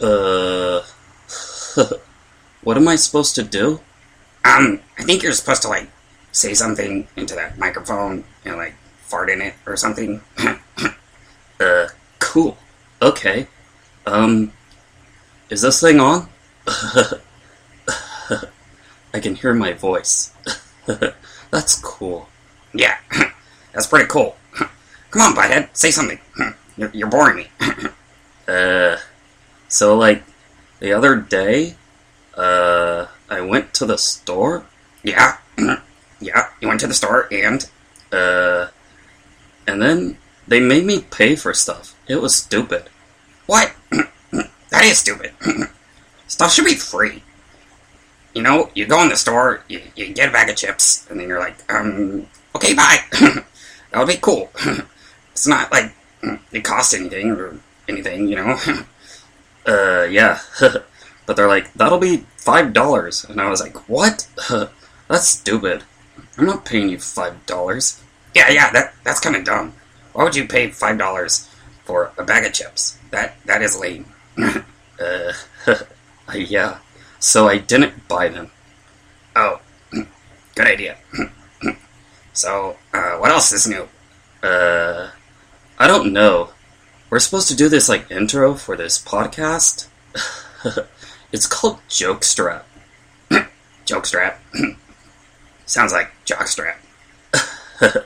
Uh, what am I supposed to do? Um, I think you're supposed to like say something into that microphone and like fart in it or something. Uh, cool. Okay. Um, is this thing on? I can hear my voice. That's cool. yeah, that's pretty cool. Come on, butthead, say something. You're, you're boring me. Uh, so like the other day, uh, I went to the store. yeah, yeah. You went to the store and Uh, and then they made me pay for stuff. It was stupid. what? that is stupid. Stuff should be free. You know, you go in the store, you, you get a bag of chips, and then you're like, um, okay, bye. that would be cool. it's not like it costs anything or anything, you know. Uh, yeah. but they're like, that'll be five dollars, and I was like, what? That's stupid. I'm not paying you five dollars. yeah, yeah, that that's kind of dumb. Why would you pay five dollars for a bag of chips? That that is lame. Uh, yeah. So I didn't buy them. Oh, good idea. so, uh, what else is new? Uh, I don't know. We're supposed to do this like intro for this podcast. it's called Jokestrap. Jokestrap. Sounds like jockstrap.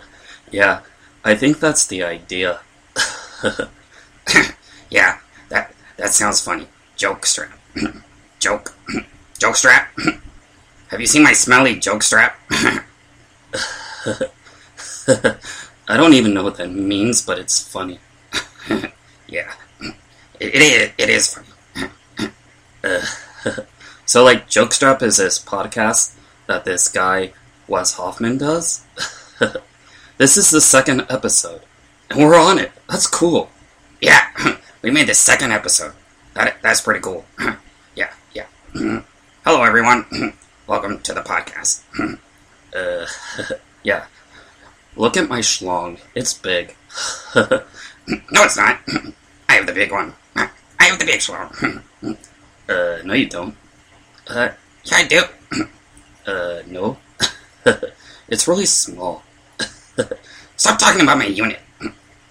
Yeah, I think that's the idea. Yeah, that that sounds funny. Jokestrap. Joke. Jokestrap. Have you seen my smelly jokestrap? I don't even know what that means, but it's funny. Yeah, it, it is. It is funny. So, like, Jokestrap is this podcast that this guy, Wes Hoffman, does. this is the second episode, and we're on it. That's cool. Yeah, we made the second episode. That that's pretty cool. yeah, yeah. Hello, everyone. Welcome to the podcast. Uh, yeah. Look at my schlong. It's big. No, it's not. I have the big one. I have the big schlong. Uh, no, you don't. Uh, Yeah, I do. uh, no. it's really small. Stop talking about my unit.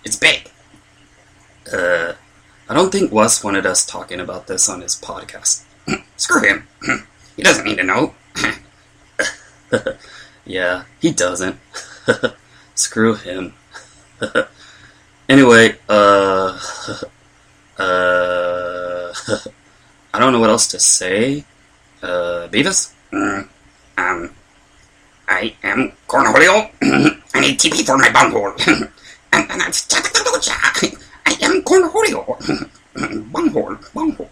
It's big. Uh, I don't think Wes wanted us talking about this on his podcast. Screw him. He doesn't need to know. Yeah, he doesn't. Screw him. Anyway, uh, uh, I don't know what else to say. Uh, Beavis? Mm, um, I am Cornholio. I need TP for my bunghole. and, and that's I am Cornholio. bunghole, bunghole.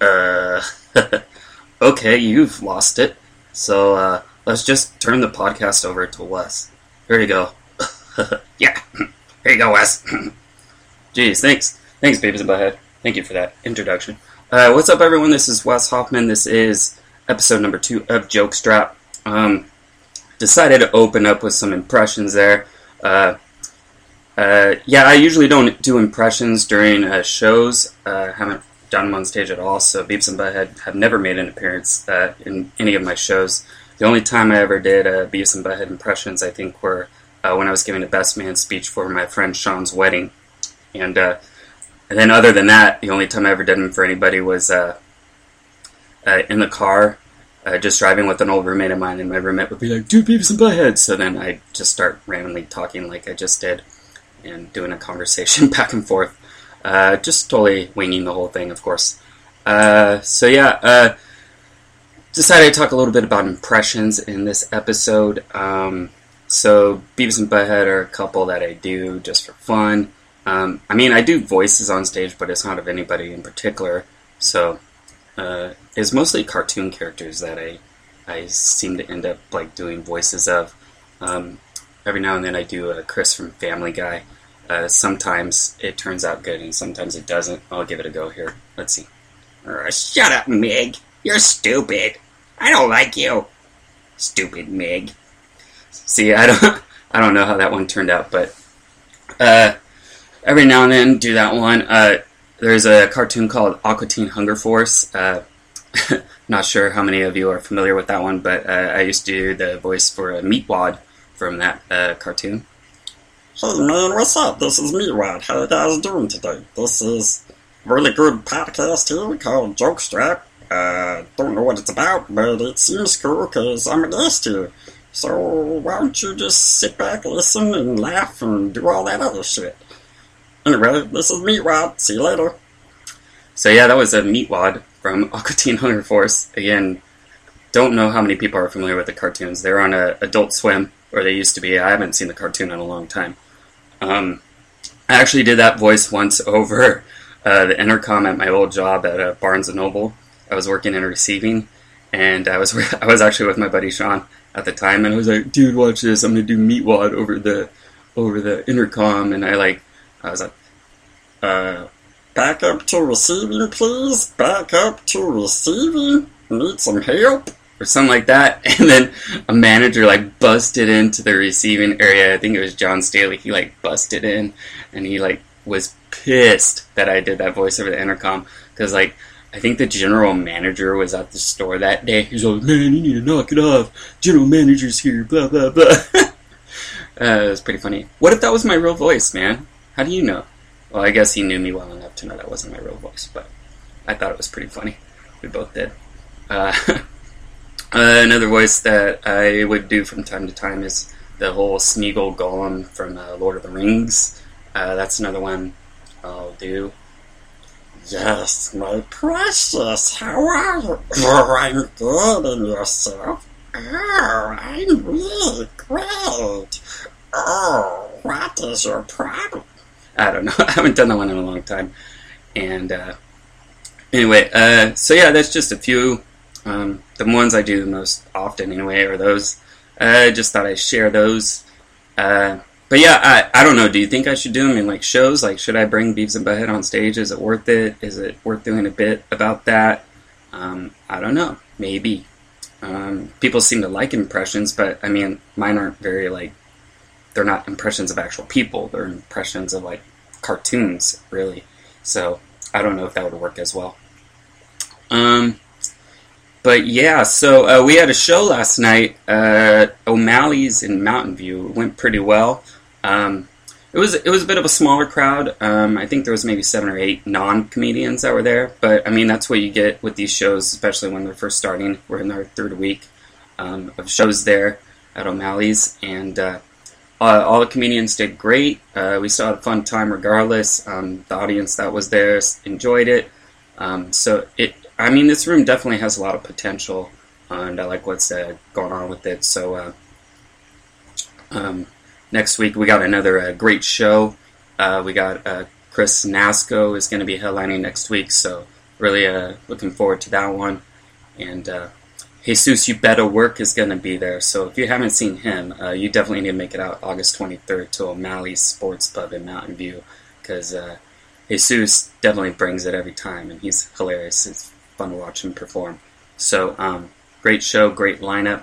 Uh, okay, you've lost it. So, uh, let's just turn the podcast over to Wes. Here you go. Yeah. Here you go, Wes. Jeez, thanks. Thanks, Beavis and Butthead. Thank you for that introduction. Uh, what's up, everyone? This is Wes Hoffman. This is episode number two of Jokestrap. Um, decided to open up with some impressions there. Uh, uh, yeah, I usually don't do impressions during uh, shows. Uh, haven't done them on stage at all, so Beavis and Butthead have never made an appearance uh, in any of my shows. The only time I ever did uh, Beavis and Butthead impressions, I think, were uh, when I was giving a best man speech for my friend Sean's wedding. And uh, and then other than that, the only time I ever did them for anybody was uh, uh, in the car, uh, just driving with an old roommate of mine, and my roommate would be like, "Dude, Beavis and Butthead." So then I just start randomly talking like I just did, and doing a conversation back and forth, uh, just totally winging the whole thing, of course. So yeah, decided to talk a little bit about impressions in this episode. Um, so Beavis and Butthead are a couple that I do just for fun. Um, I mean, I do voices on stage, but it's not of anybody in particular. So uh, it's mostly cartoon characters that I I seem to end up like doing voices of. Um, every now and then I do a Chris from Family Guy. Uh, sometimes it turns out good, and sometimes it doesn't. I'll give it a go here. Let's see. Uh, shut up, Mig. You're stupid. I don't like you. Stupid Mig. See, I don't, I don't know how that one turned out, but uh, every now and then do that one. Uh, there's a cartoon called Aqua Teen Hunger Force. Uh, not sure how many of you are familiar with that one, but uh, I used to do the voice for a Meatwad from that uh, cartoon. Hey man, what's up? This is Meatwad. How you guys doing today? This is really good podcast here called Jokestrap. Uh, don't know what it's about, but it seems cool because I'm a guest here. So why don't you just sit back, listen, and laugh, and do all that other shit? Anyway, this is Meatwad. See you later. So yeah, that was a Meatwad from Aqua Teen Hunger Force. Again, don't know how many people are familiar with the cartoons. They're on a Adult Swim, or they used to be. I haven't seen the cartoon in a long time. Um, I actually did that voice once over uh, the intercom at my old job at uh, Barnes and Noble. I was working in receiving, and I was I was actually with my buddy Sean at the time, and I was like, "Dude, watch this! I'm gonna do Meatwad over the over the intercom," and I like I was like, Uh, back up to receiving, please. Back up to receiving. Need some help? or something like that. And then a manager like busted into the receiving area. I think it was John Staley. He like busted in and he like was pissed that I did that voice over the intercom because like I think the general manager was at the store that day. He's like, "Man, you need to knock it off. General manager's here." Blah blah blah. uh, it was pretty funny. What if that was my real voice, man? How do you know? Well, I guess he knew me well enough to know that wasn't my real voice, but I thought it was pretty funny. We both did. Uh, Uh, another voice that I would do from time to time is the whole Smeagol Gollum from uh, Lord of the Rings. Uh, that's another one I'll do. Yes, my precious. How are you? Oh, I'm good, and yourself? Oh, I'm really great. Oh, what is your problem? I don't know. I haven't done that one in a long time. And uh, anyway, uh, so yeah, that's just a few. Um, the ones I do most often, anyway, are those. I just thought I'd share those. Uh, but yeah, I, I don't know. Do you think I should do them in like shows? Like, should I bring Beavis and Butthead on stage? Is it worth it? Is it worth doing a bit about that? Um, I don't know. Maybe. Um, people seem to like impressions, but I mean, mine aren't very like. They're not impressions of actual people. They're impressions of like cartoons, really. So I don't know if that would work as well. Um, but yeah, so uh, we had a show last night. Uh, O'Malley's in Mountain View it went pretty well. Um, it was it was a bit of a smaller crowd. Um, I think there was maybe seven or eight non comedians that were there. But I mean, that's what you get with these shows, especially when they're first starting. We're in our third week um, of shows there at O'Malley's, and uh, all the comedians did great. Uh, we still had a fun time regardless. Um, the audience that was there enjoyed it. Um, so it, I mean, this room definitely has a lot of potential, and I like what's uh, going on with it. So uh, um, next week we got another uh, great show. Uh, we got uh, Chris Nasco is going to be headlining next week, so really uh, looking forward to that one. And Jesus You Better Work is going to be there. So if you haven't seen him, uh, you definitely need to make it out August 23rd to O'Malley's Sports Pub in Mountain View because uh, Jesus definitely brings it every time and he's hilarious. It's fun to watch him perform. So, um, great show, great lineup.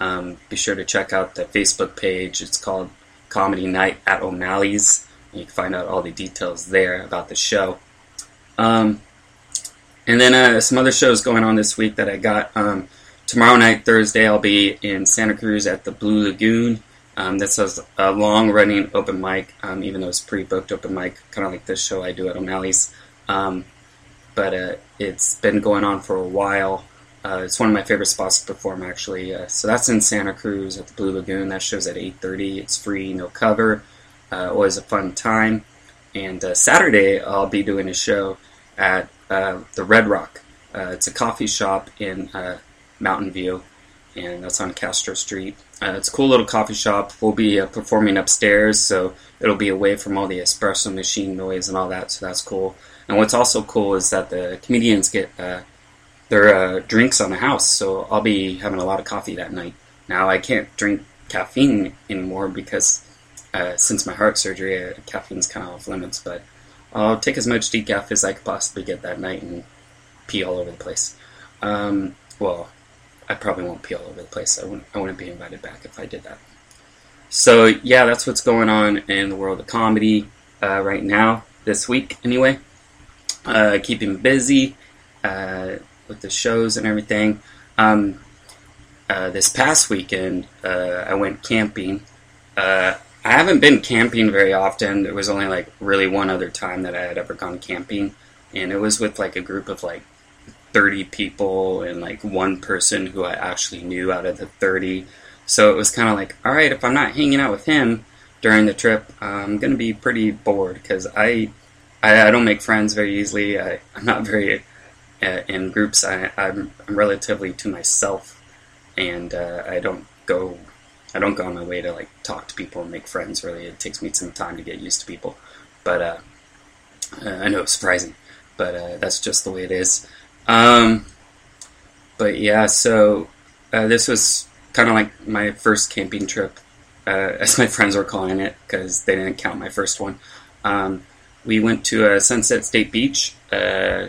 Um, be sure to check out the Facebook page. It's called Comedy Night at O'Malley's. You can find out all the details there about the show. Um, and then uh, some other shows going on this week that I got. Um, tomorrow night, Thursday, I'll be in Santa Cruz at the Blue Lagoon. Um, this is a long running open mic, um, even though it's pre booked open mic, kind of like this show I do at O'Malley's. Um, but uh, it's been going on for a while. Uh, it's one of my favorite spots to perform, actually. Uh, so that's in Santa Cruz at the Blue Lagoon. That show's at 8:30. It's free, no cover. Uh, always a fun time. And uh, Saturday, I'll be doing a show at uh, the Red Rock. it's a coffee shop in Mountain View, and that's on Castro Street. Uh, it's a cool little coffee shop. We'll be uh, performing upstairs, so it'll be away from all the espresso machine noise and all that, so that's cool. And what's also cool is that the comedians get uh, their uh, drinks on the house, so I'll be having a lot of coffee that night. Now, I can't drink caffeine anymore because uh, since my heart surgery, uh, caffeine's kind of off limits, but I'll take as much decaf as I could possibly get that night and pee all over the place. Um, well, I probably won't pee all over the place. I wouldn't, I wouldn't be invited back if I did that. So yeah, that's what's going on in the world of comedy uh, right now, this week anyway. uh, keeping busy uh, with the shows and everything. Um, uh, this past weekend, uh, I went camping. Uh, I haven't been camping very often. There was only like really one other time that I had ever gone camping, and it was with like a group of like 30 people and like one person who I actually knew out of the 30. So it was kind of like, all right, if I'm not hanging out with him during the trip, I'm to be pretty bored because I, I, I don't make friends very easily. I, I'm not very in groups. I, I'm, I'm relatively to myself, and uh, I don't go. I don't go on my way to like talk to people and make friends. Really, it takes me some time to get used to people. But uh, uh, I know it's surprising, but uh, that's just the way it is. Um, but yeah, so uh, this was kind of like my first camping trip, uh, as my friends were calling it, because they didn't count my first one. Um, we went to Sunset State Beach,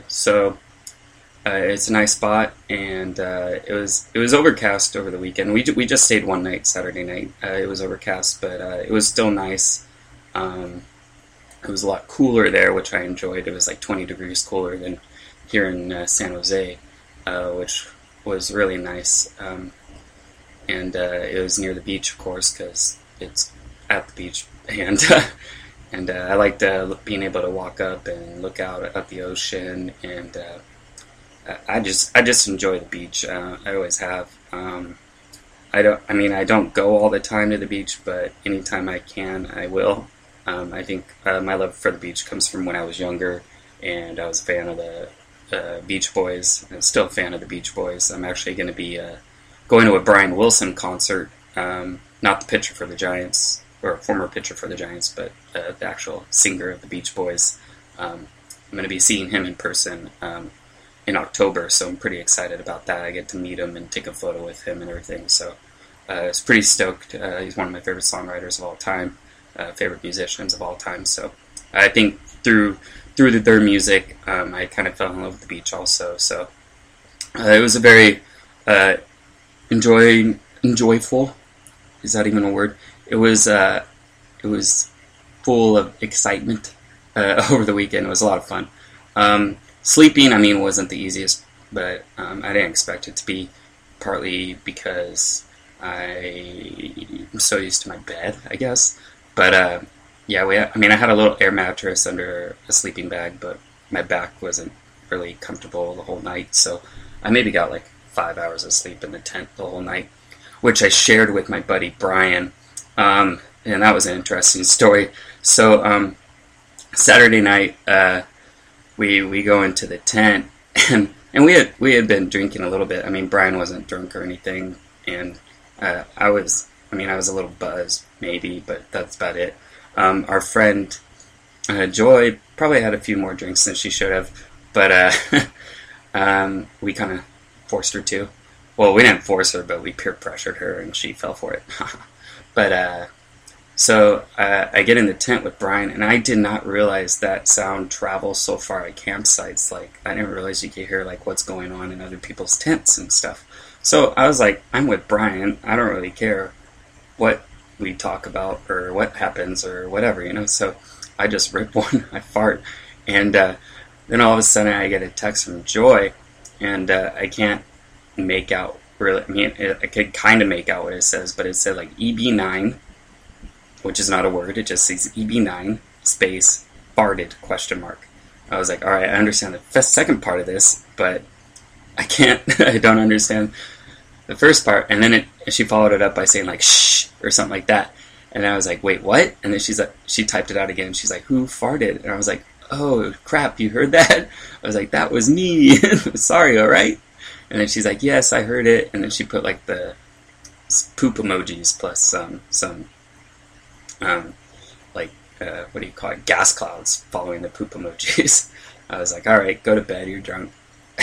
so uh, it's a nice spot, and uh, it was it was overcast over the weekend. We ju- we just stayed one night, Saturday night. Uh, it was overcast, but uh, it was still nice. Um, it was a lot cooler there, which I enjoyed. It was like 20 degrees cooler than here in uh, San Jose, uh, which was really nice. Um, and it was near the beach, of course, because it's at the beach. And and I liked being able to walk up and look out at the ocean. And I- just I just enjoy the beach. Uh, I always have. Um, I don't. I mean, I don't go all the time to the beach, but anytime I can, I will. Um, I think uh, my love for the beach comes from when I was younger, and I was a fan of the uh, Beach Boys. I'm still a fan of the Beach Boys. I'm actually going to be uh, going to a Brian Wilson concert, um, not the pitcher for the Giants or former pitcher for the Giants, but uh, the actual singer of the Beach Boys. Um, I'm going to be seeing him in person um, in October, so I'm pretty excited about that. I get to meet him and take a photo with him and everything. So uh, it's pretty stoked. Uh, he's one of my favorite songwriters of all time, uh, favorite musicians of all time. So I think through through the, their music, um, I kind of fell in love with the beach also. So uh, it was a very uh, enjoy enjoyful. Is that even a word? It was uh, it was full of excitement over the weekend. It was a lot of fun. Um, sleeping, I mean, wasn't the easiest, but um, I didn't expect it to be. Partly because I am so used to my bed, I guess. But uh, yeah, we. I mean, I had a little air mattress under a sleeping bag, but my back wasn't really comfortable the whole night, so I maybe got like five hours of sleep in the tent the whole night, which I shared with my buddy Brian, um, and that was an interesting story. So um, Saturday night, uh, we we go into the tent, and and we had we had been drinking a little bit. I mean, Brian wasn't drunk or anything, and uh, I was. I mean, I was a little buzzed, maybe, but that's about it. Um, our friend uh, Joy probably had a few more drinks than she should have, but uh, um, we kind of forced her to. Well, we didn't force her, but we peer pressured her, and she fell for it. but uh, so uh, I get in the tent with Brian, and I did not realize that sound travels so far at campsites. Like I didn't realize you could hear like what's going on in other people's tents and stuff. So I was like, I'm with Brian. I don't really care what we talk about or what happens or whatever, you know. So I just rip one, I fart, and uh, then all of a sudden I get a text from Joy, and uh, I can't make out really. I mean, I could kind of make out what it says, but it said like EB9, which is not a word. It just says EB9 space farted question mark. I was like, all right, I understand the second part of this, but I can't. I don't understand the first part. And then it, she followed it up by saying like shh or something like that. And I was like, wait, what? And then she's like, she typed it out again. She's like, who farted? And I was like, oh crap, you heard that? I was like, that was me. Sorry, all right. And then she's like, yes, I heard it. And then she put like the poop emojis plus some some um like uh, what do you call it? Gas clouds following the poop emojis. I was like, all right, go to bed. You're drunk.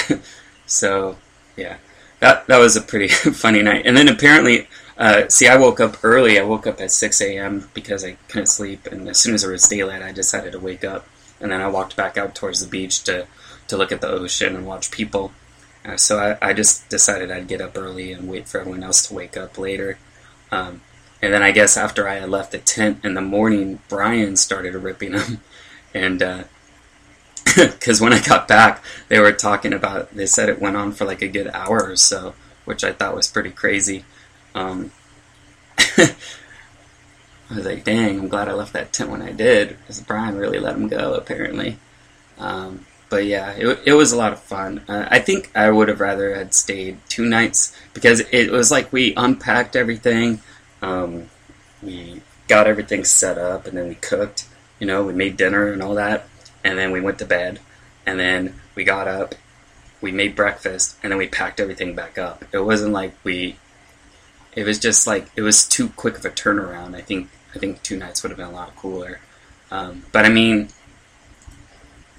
so yeah, that that was a pretty funny night. And then apparently, uh, see, I woke up early. I woke up at 6 a.m. because I couldn't sleep. And as soon as it was daylight, I decided to wake up. And then I walked back out towards the beach to to look at the ocean and watch people. Uh, so I, I just decided I'd get up early and wait for everyone else to wake up later. Um, and then I guess after I had left the tent in the morning, Brian started ripping them, and uh, because when I got back, they were talking about. They said it went on for like a good hour or so, which I thought was pretty crazy. Um, I was like, "Dang, I'm glad I left that tent when I did," because Brian really let him go apparently. Um, but yeah, it, it was a lot of fun. Uh, I think I would have rather had stayed two nights because it was like we unpacked everything, um, we got everything set up, and then we cooked. You know, we made dinner and all that, and then we went to bed, and then we got up, we made breakfast, and then we packed everything back up. It wasn't like we. It was just like it was too quick of a turnaround. I think I think two nights would have been a lot cooler. Um, but I mean,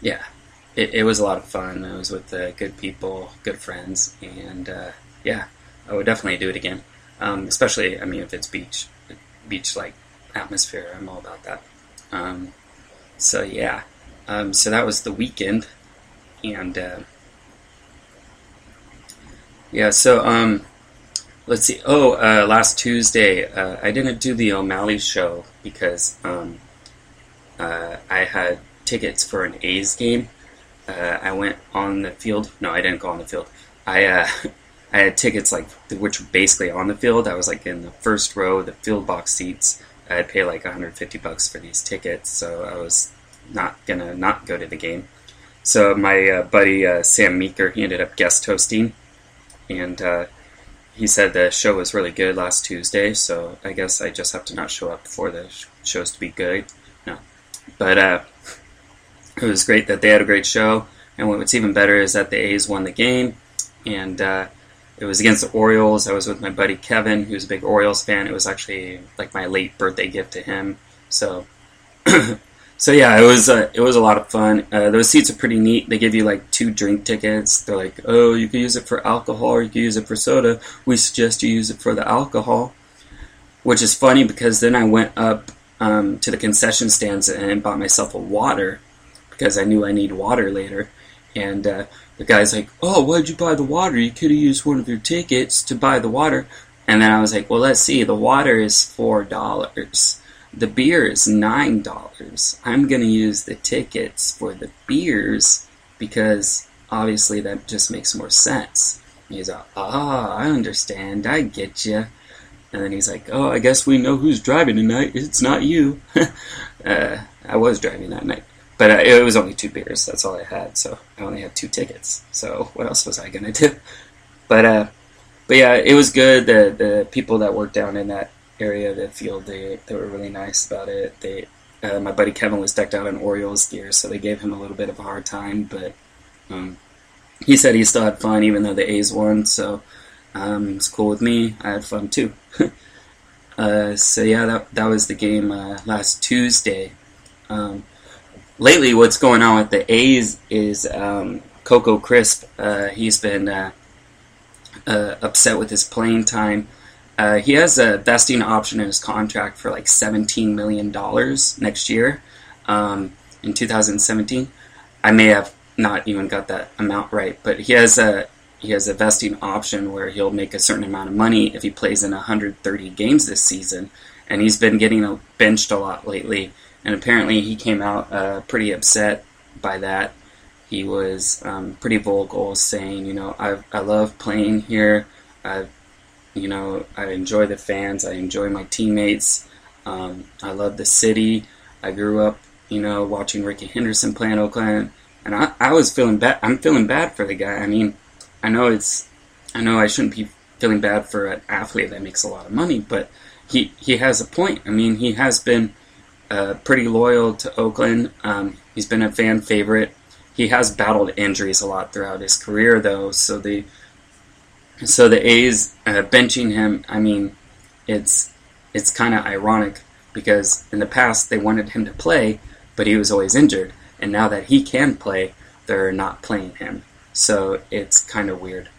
yeah, it, it was a lot of fun. I was with uh, good people, good friends, and uh, yeah, I would definitely do it again. Um, especially, I mean, if it's beach, beach like atmosphere, I'm all about that. Um, so yeah, um, so that was the weekend, and uh, yeah, so um, let's see. Oh, uh, last Tuesday, uh, I didn't do the O'Malley show because um, uh, I had tickets for an A's game uh, I went on the field. No, I didn't go on the field. I uh, I had tickets like which were basically on the field. I was like in the first row, the field box seats. I'd pay like 150 bucks for these tickets, so I was not gonna not go to the game. So my uh, buddy uh, Sam Meeker, he ended up guest hosting, and uh, he said the show was really good last Tuesday. So I guess I just have to not show up for the shows to be good. No, but uh, it was great that they had a great show. And what's even better is that the A's won the game, and uh, it was against the Orioles. I was with my buddy Kevin, who's a big Orioles fan. It was actually like my late birthday gift to him. So, so yeah, it was uh, it was a lot of fun. Uh, those seats are pretty neat. They give you like two drink tickets. They're like, oh, you can use it for alcohol or you can use it for soda. We suggest you use it for the alcohol, which is funny because then I went up um, to the concession stands and bought myself a water because I knew I need water later. And uh, the guy's like, "Oh, why'd you buy the water? You could have used one of your tickets to buy the water." And then I was like, "Well, let's see. The water is four dollars. The beer is nine dollars. I'm gonna use the tickets for the beers because obviously that just makes more sense." he's like, "Ah, I understand. I get you." And then he's like, "Oh, I guess we know who's driving tonight. It's not you." uh, I was driving that night. But uh, it was only two beers. That's all I had. So I only had two tickets. So what else was I gonna do? But uh, but yeah, it was good. The the people that worked down in that area of the field, they they were really nice about it. They uh, my buddy Kevin was decked out in Orioles gear, so they gave him a little bit of a hard time. But um, he said he still had fun, even though the A's won. So um, it's cool with me. I had fun too. uh, so yeah, that that was the game uh, last Tuesday. Um, lately, what's going on with the A's is um, Coco Crisp. Uh, he's been uh, uh, upset with his playing time. Uh, he has a vesting option in his contract for like $17 million next year um, in 2017. I may have not even got that amount right, but he has a he has a vesting option where he'll make a certain amount of money if he plays in 130 games this season, and he's been getting benched a lot lately and apparently he came out uh, pretty upset by that. He was um, pretty vocal, saying, "You know, I I love playing here. I, you know, I enjoy the fans. I enjoy my teammates. Um, I love the city. I grew up, you know, watching Rickey Henderson play in Oakland, and I, I was feeling bad. I'm feeling bad for the guy. I mean, I know it's, I know I shouldn't be feeling bad for an athlete that makes a lot of money, but he he has a point. I mean, he has been." Uh, pretty loyal to Oakland. Um, he's been a fan favorite. He has battled injuries a lot throughout his career, though. So the so the A's uh, benching him. I mean, it's it's kind of ironic because in the past they wanted him to play, but he was always injured, and now that he can play, they're not playing him. So it's kind of weird.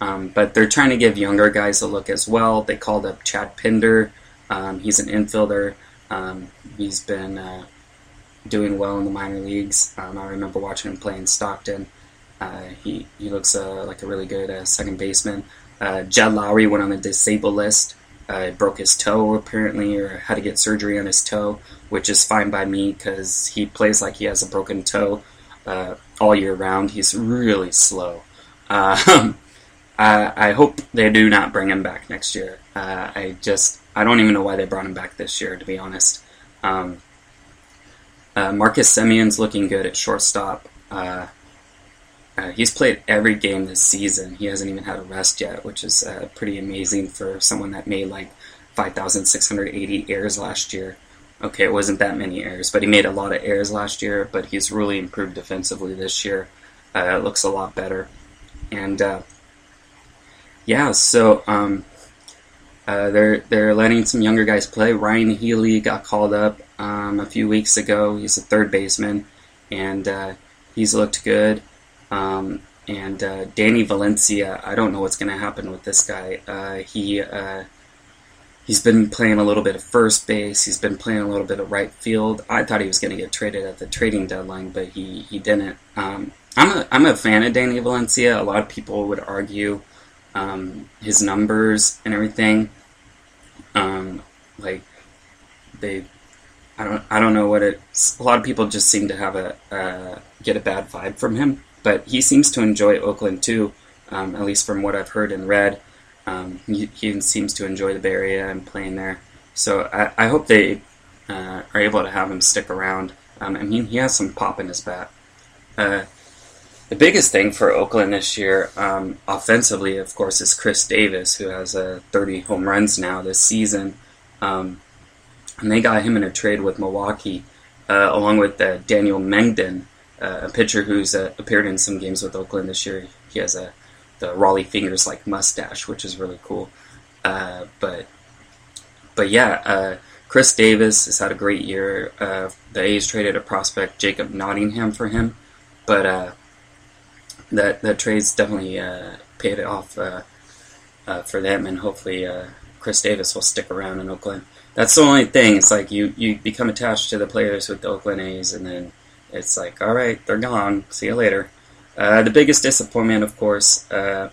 Um, but they're trying to give younger guys a look as well. They called up Chad Pinder. Um, he's an infielder. Um, he's been uh, doing well in the minor leagues. Um, I remember watching him play in Stockton. Uh, he he looks uh, like a really good uh, second baseman. Uh, Jed Lowrie went on the disabled list. Uh, broke his toe apparently, or had to get surgery on his toe, which is fine by me because he plays like he has a broken toe. all year round. He's really slow. Uh, I, I hope they do not bring him back next year. I just I don't even know why they brought him back this year, to be honest. Um, uh, Marcus Semien's looking good at shortstop. Uh, uh, he's played every game this season. He hasn't even had a rest yet, which is uh, pretty amazing for someone that made like 5,680 errors last year. Okay, it wasn't that many errors, but he made a lot of errors last year. But he's really improved defensively this year. Uh, it looks a lot better, and uh, yeah, so um, uh, they're they're letting some younger guys play. Ryan Healy got called up um, a few weeks ago. He's a third baseman, and uh, he's looked good. Um, and uh, Danny Valencia, I don't know what's going to happen with this guy. Uh, he uh, he's been playing a little bit of first base. He's been playing a little bit of right field. I thought he was going to get traded at the trading deadline, but he he didn't. Um, I'm a I'm a fan of Danny Valencia. A lot of people would argue um, his numbers and everything. Um, like they, I don't I don't know what it. A lot of people just seem to have a uh, get a bad vibe from him but he seems to enjoy Oakland too, um, at least from what I've heard and read. Um, he, he, seems to enjoy the Bay Area and playing there. So I, I hope they uh, are able to have him stick around. Um, I mean, he has some pop in his bat. Uh, the biggest thing for Oakland this year, um, offensively, of course, is Khris Davis, who has uh, 30 home runs now this season. Um, and they got him in a trade with Milwaukee, uh, along with uh, Daniel Mengden, uh, a pitcher who's uh, appeared in some games with Oakland this year. He has a the Rollie Fingers like mustache, which is really cool. Uh, but but yeah, uh, Khris Davis has had a great year. Uh, the A's traded a prospect Jacob Nottingham for him, but uh, that that trade's definitely paid it off for them, and hopefully Khris Davis will stick around in Oakland. That's the only thing. It's like you, you become attached to the players with the Oakland A's, and then it's like, all right, they're gone. See you later. Uh, the biggest disappointment, of course, uh,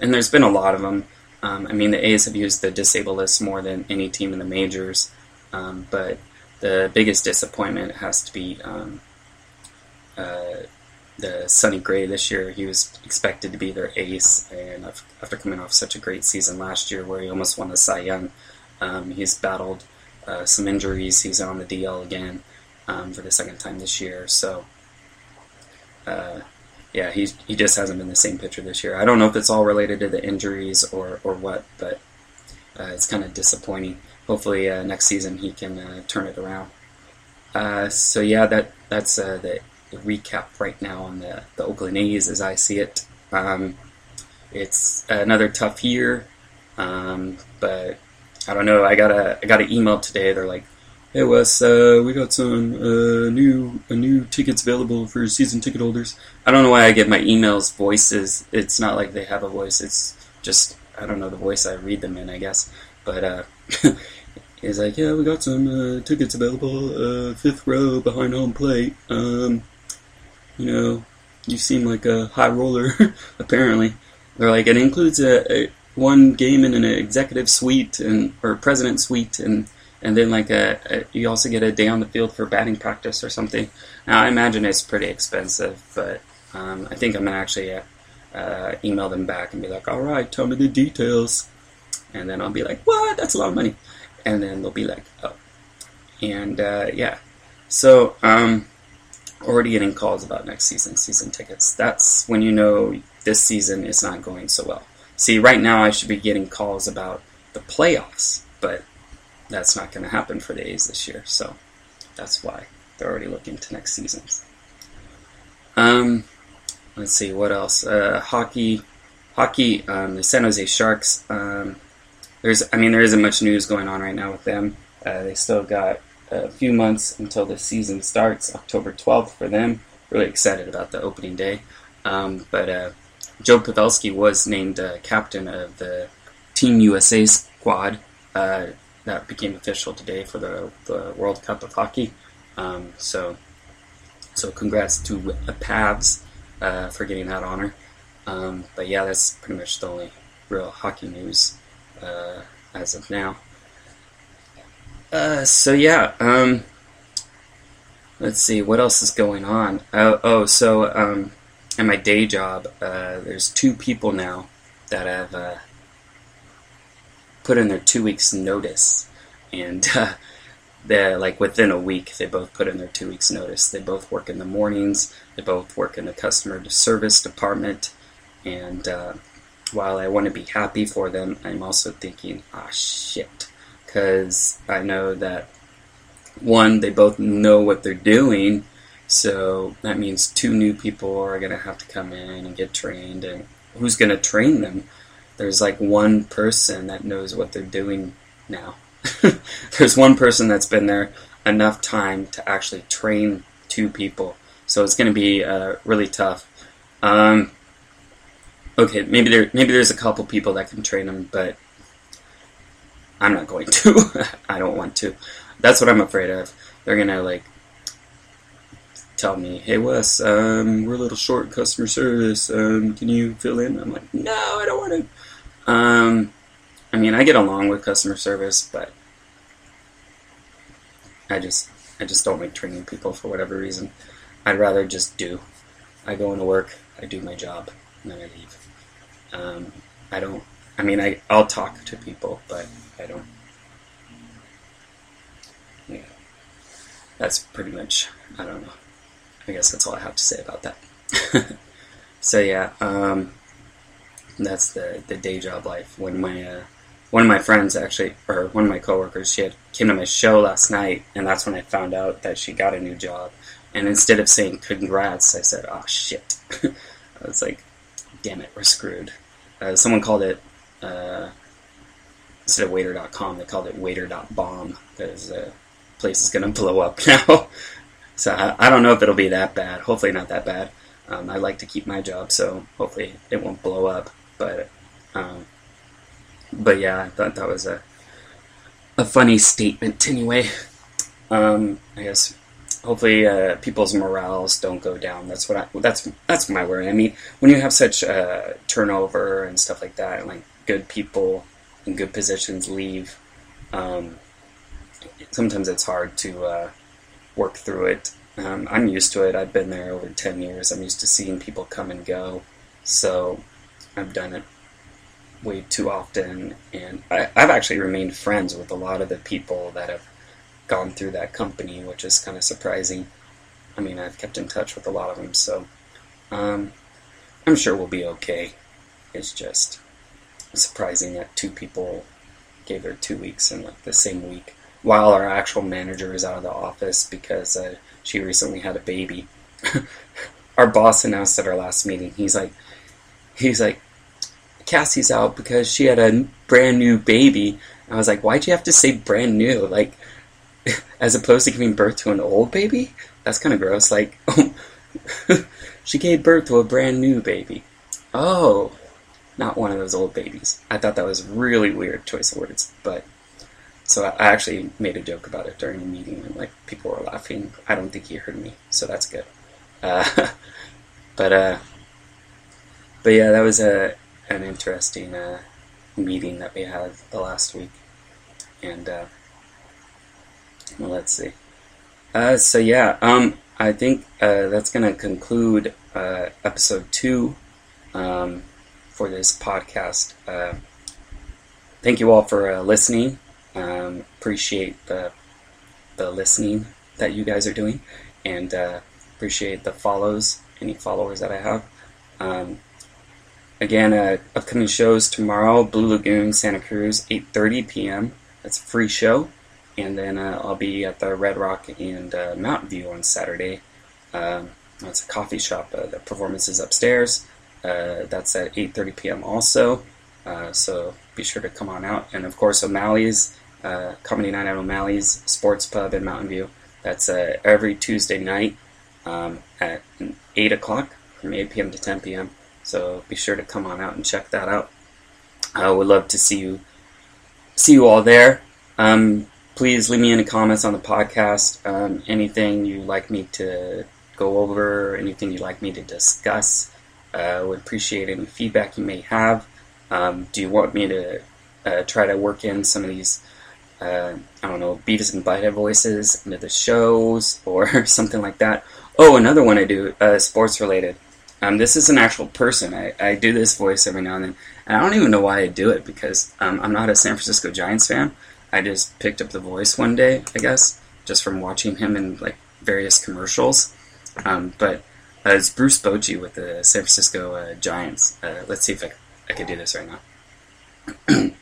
and there's been a lot of them. Um, I mean, the A's have used the disabled list more than any team in the majors, um, but the biggest disappointment has to be um, uh, the Sonny Gray this year. He was expected to be their ace, and after coming off such a great season last year where he almost won the Cy Young, um, he's battled uh, some injuries. He's on the DL again um, for the second time this year. So, uh, yeah, he's he just hasn't been the same pitcher this year. I don't know if it's all related to the injuries or or what, but uh, it's kind of disappointing. Hopefully, uh, next season he can uh, turn it around. Uh, so yeah, that that's the, recap right now on the the Oakland A's as I see it. Um, it's another tough year, um, but I don't know. I got a I got an email today. They're like, Hey Wes, uh, we got some uh, new uh, new tickets available for season ticket holders. I don't know why I get my emails voices. It's not like they have a voice. It's just I don't know the voice I read them in, I guess. But uh, he's like, yeah, we got some uh, tickets available. Uh, fifth row behind home plate. Um, you know, you seem like a high roller. apparently, they're like it includes a, a one game in an executive suite and or president suite and and then like a, a, you also get a day on the field for batting practice or something. Now I imagine it's pretty expensive, but um, I think I'm gonna actually uh, uh, email them back and be like, "All right, tell me the details," and then I'll be like, "What? That's a lot of money," and then they'll be like, "Oh," and uh, yeah. So um, already getting calls about next season season tickets. That's when you know this season is not going so well. See, right now I should be getting calls about the playoffs, but that's not going to happen for the A's this year. So that's why they're already looking to next seasons. Um, let's see what else. Uh, hockey, hockey. Um, the San Jose Sharks. Um, there's, I mean, there isn't much news going on right now with them. Uh, they still got a few months until the season starts, October 12th for them. Really excited about the opening day. Um, but uh, Joe Pavelski was named uh, captain of the Team USA squad. Uh, that became official today for the, the World Cup of Hockey. Um, so, so congrats to Pavs uh, for getting that honor. Um, but yeah, that's pretty much the only real hockey news uh, as of now. Uh, so yeah, um, let's see what else is going on. Oh, oh so um, in my day job, uh, there's two people now that have uh, put in their two weeks notice, and uh, they're like within a week they both put in their two weeks notice. They both work in the mornings. They both work in the customer service department, and uh, while I want to be happy for them, I'm also thinking, ah, shit, because I know that one, they both know what they're doing, so that means two new people are going to have to come in and get trained, and who's going to train them? There's like one person that knows what they're doing now. There's one person that's been there enough time to actually train two people, so it's going to be uh, really tough. Um, okay, maybe there maybe there's a couple people that can train them, but I'm not going to. I don't want to. That's what I'm afraid of. They're gonna like tell me, "Hey Wes, um, we're a little short customer service. Um, can you fill in?" I'm like, "No, I don't want to." Um, I mean, I get along with customer service, but I just I just don't like training people for whatever reason. I'd rather just do. I go into work, I do my job, and then I leave. Um, I don't. I mean, I I'll talk to people, but I don't. Yeah, that's pretty much. I don't know. I guess that's all I have to say about that. so yeah, um, that's the the day job life. When my uh, one of my friends actually, or one of my coworkers, she had came to my show last night, and that's when I found out that she got a new job. And instead of saying congrats, I said, "Oh shit." I was like, "Damn it, we're screwed." Uh, someone called it uh, instead of waiter.com, they called it waiter.bomb because the place is going to blow up now. so I, I, don't know if it'll be that bad. Hopefully, not that bad. Um, I like to keep my job, so hopefully it won't blow up. But um, but yeah, I thought that was a a funny statement anyway. Um, I guess hopefully uh, people's morales don't go down. That's what I that's that's my worry. I mean, when you have such uh, turnover and stuff like that, like good people in good positions leave, um, sometimes it's hard to uh, work through it. Um, I'm used to it. I've been there over ten years. I'm used to seeing people come and go, so I've done it way too often, and I, I've actually remained friends with a lot of the people that have gone through that company, which is kind of surprising. I mean, I've kept in touch with a lot of them, so um, I'm sure we'll be okay. It's just surprising that two people gave their two weeks in like the same week, while our actual manager is out of the office because uh, she recently had a baby. our boss announced at our last meeting. He's like, he's like, Cassie's out because she had a brand new baby. I was like, why'd you have to say brand new? Like, as opposed to giving birth to an old baby? That's kind of gross. Like, she gave birth to a brand new baby. Oh, not one of those old babies. I thought that was really weird choice of words, but so I actually made a joke about it during the meeting, and like people were laughing. I don't think he heard me, so that's good. Uh, but uh, but yeah, that was a an interesting uh, meeting that we had the last week, and uh, well, let's see. Uh, so yeah, um, I think uh, that's going to conclude episode two um, for this podcast. Uh, thank you all for uh, listening. Um, appreciate the the listening that you guys are doing, and uh, appreciate the follows, any followers that I have. Um, again, upcoming shows tomorrow: Blue Lagoon, Santa Cruz, 8:30 p.m. That's a free show and then uh, I'll be at the Red Rock and uh, Mountain View on Saturday. Um, it's a coffee shop. Uh, the performance is upstairs. Uh, that's at 8:30 p.m. also. Uh, so be sure to come on out. And of course, O'Malley's uh, Comedy Night at O'Malley's Sports Pub in Mountain View. That's every Tuesday night um, at 8 o'clock from 8 p.m. to 10 p.m. So be sure to come on out and check that out. I would love to see you see you all there. Um, please leave me any comments on the podcast. Um, anything you'd like me to go over, anything you'd like me to discuss. I uh, would appreciate any feedback you may have. Um, do you want me to uh, try to work in some of these uh, I don't know, Beavis and Butthead voices into the shows or something like that. Oh, another one I do, uh, sports related. Um, this is an actual person. I, I do this voice every now and then, and I don't even know why I do it because um, I'm not a San Francisco Giants fan. I just picked up the voice one day, I guess, just from watching him in like various commercials. Um, but uh, it's Bruce Bochy with the San Francisco uh, Giants. Uh, let's see if I, I can do this right now.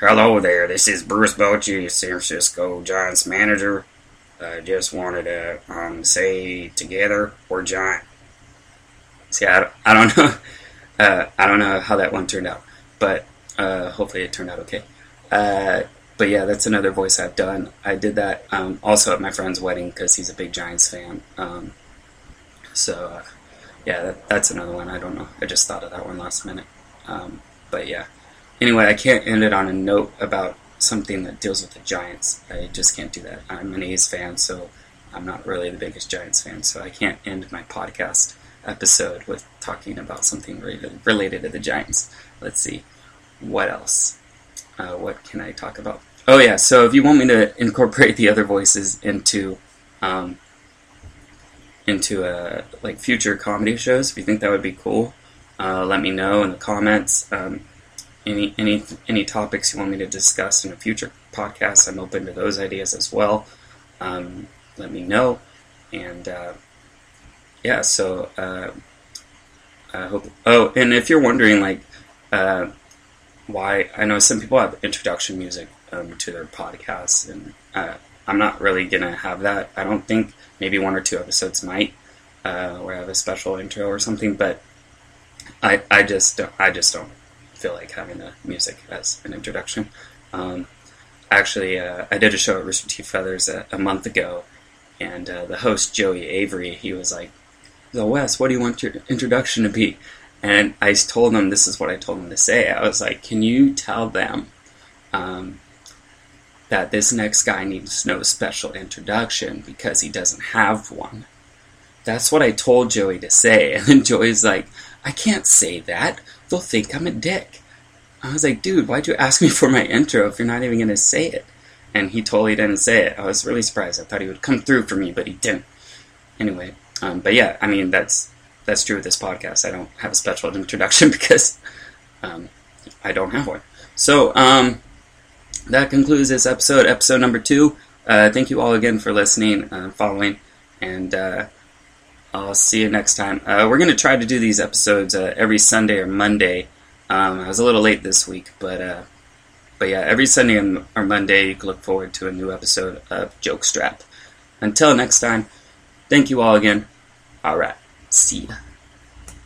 Hello there, this is Bruce Bochy, San Francisco Giants manager. I just wanted to um, say together we're giant. See, I, I don't know. Uh, I don't know how that one turned out, but uh, hopefully it turned out okay. But yeah, that's another voice I've done. I did that um, also at my friend's wedding because he's a big Giants fan. Um, so uh, yeah, that, that's another one. I don't know. I just thought of that one last minute. Um, but yeah. Anyway, I can't end it on a note about something that deals with the Giants. I just can't do that. I'm an A's fan, so I'm not really the biggest Giants fan, so I can't end my podcast episode with talking about something related, to the Giants. Let's see. What else? Uh, what can I talk about? Oh, yeah, so if you want me to incorporate the other voices into. Um, into uh, like future comedy shows, if you think that would be cool, uh, let me know in the comments. Um, any any any topics you want me to discuss in a future podcast, I'm open to those ideas as well. Um, let me know, and uh, yeah, so uh, I hope. Oh, and if you're wondering, like, uh, why I know some people have introduction music um, to their podcasts, and uh, I'm not really gonna have that. I don't think maybe one or two episodes might, uh, where I have a special intro or something, but I I just don't, I just don't feel like having the music as an introduction. Um, actually, uh, I did a show at Rooster T. Feathers a, a month ago, and uh, the host Joey Avery, he was like, "So Wes, what do you want your introduction to be?" And I told him this is what I told him to say. I was like, "Can you tell them um, that this next guy needs no special introduction because he doesn't have one?" That's what I told Joey to say, and then Joey's like, "I can't say that. They'll think I'm a dick." I was like, "Dude, why'd you ask me for my intro if you're not even gonna say it?" And he totally didn't say it. I was really surprised. I thought he would come through for me, but he didn't. Anyway, um, but yeah, I mean that's that's true with this podcast. I don't have a special introduction because um, I don't have one. So um, that concludes this episode, episode number two. Uh, thank you all again for listening and following, and uh, I'll see you next time. Uh, we're going to try to do these episodes uh, every Sunday or Monday. Um, I was a little late this week, but uh, but yeah, every Sunday or Monday you can look forward to a new episode of Joke Strap. Until next time, thank you all again. All right, see ya.